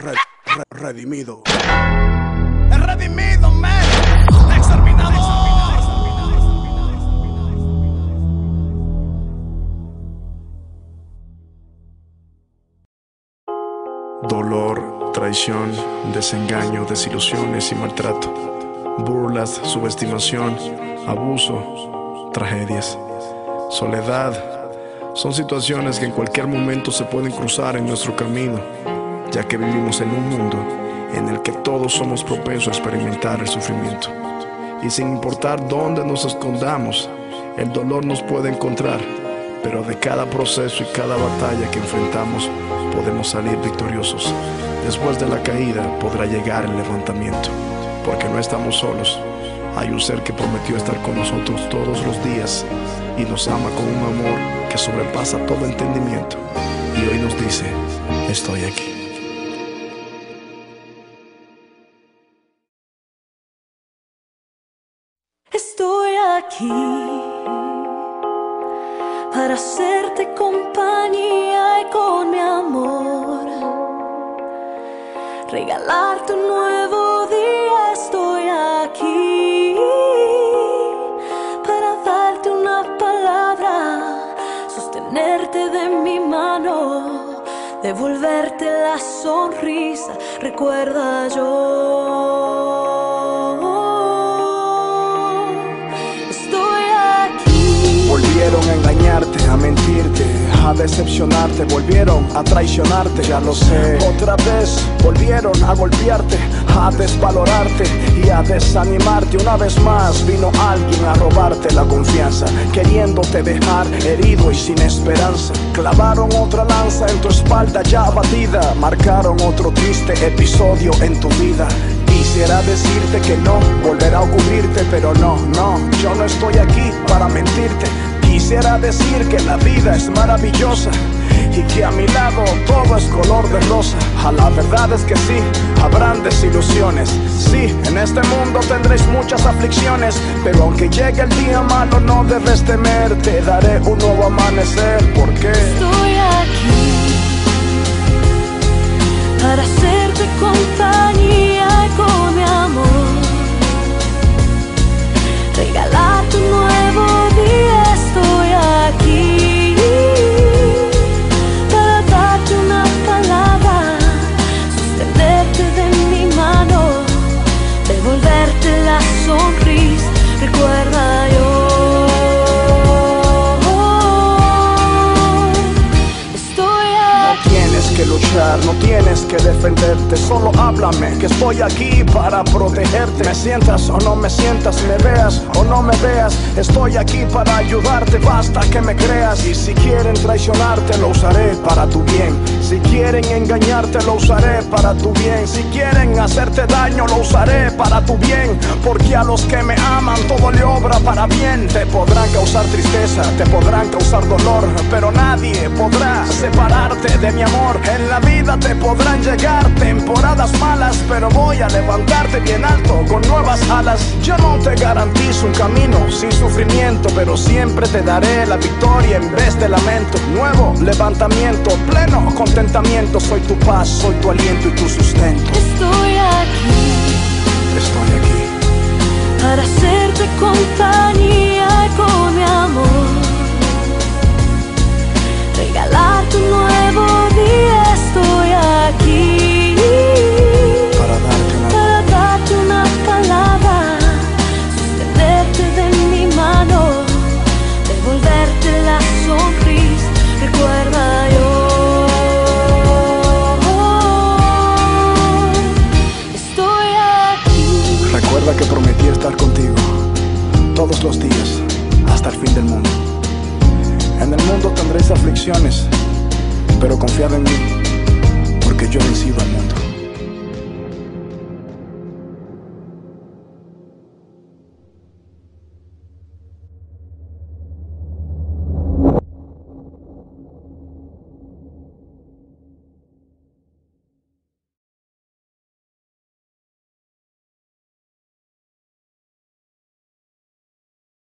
Re- re- redimido. El redimido, man. Exterminador. Dolor, traición, desengaño, desilusiones y maltrato. Burlas, subestimación, abuso, tragedias. Soledad. Son situaciones que en cualquier momento se pueden cruzar en nuestro camino, ya que vivimos en un mundo en el que todos somos propensos a experimentar el sufrimiento. Y sin importar dónde nos escondamos, el dolor nos puede encontrar, pero de cada proceso y cada batalla que enfrentamos podemos salir victoriosos. Después de la caída podrá llegar el levantamiento, porque no estamos solos. Hay un ser que prometió estar con nosotros todos los días y nos ama con un amor que sobrepasa todo entendimiento. Y hoy nos dice, estoy aquí. Estoy aquí para hacerte compañía y con mi amor regalarte un nuevo día. Estoy aquí para darte una palabra, sostenerte de mi mano, devolverte la sonrisa. Recuerda yo. Volvieron a engañarte, a mentirte, a decepcionarte, volvieron a traicionarte, ya lo sé. Otra vez volvieron a golpearte, a desvalorarte y a desanimarte. Una vez más vino alguien a robarte la confianza, queriéndote dejar herido y sin esperanza. Clavaron otra lanza en tu espalda ya abatida, marcaron otro triste episodio en tu vida. Quisiera decirte que no, volverá a ocurrirte, pero no, no, yo no estoy aquí para mentirte. Quisiera decir que la vida es maravillosa y que a mi lado todo es color de rosa. A la verdad es que sí, habrán desilusiones. Sí, en este mundo tendréis muchas aflicciones, pero aunque llegue el día malo no debes temer. Te daré un nuevo amanecer, porque Estoy que defenderte, solo háblame, que estoy aquí para protegerte. Me sientas o no me sientas, me veas o no me veas, estoy aquí para ayudarte, basta que me creas. Y si quieren traicionarte, lo usaré para tu bien. Si quieren engañarte, lo usaré para tu bien. Si quieren hacerte daño, lo usaré para tu bien. Porque a los que me aman, todo le obra para bien. Te podrán causar tristeza, te podrán causar dolor, pero nadie podrá separarte de mi amor. En la vida te podrán llegar temporadas malas, pero voy a levantarte bien alto con nuevas alas. Yo no te garantizo un camino sin sufrimiento, pero siempre te daré la victoria en vez de lamento. Nuevo levantamiento, pleno contentamiento. Soy tu paz, soy tu aliento y tu sustento. Estoy aquí Estoy aquí. para hacerte compañía tendréis aflicciones, pero confiad en mí, porque yo he vencido al mundo.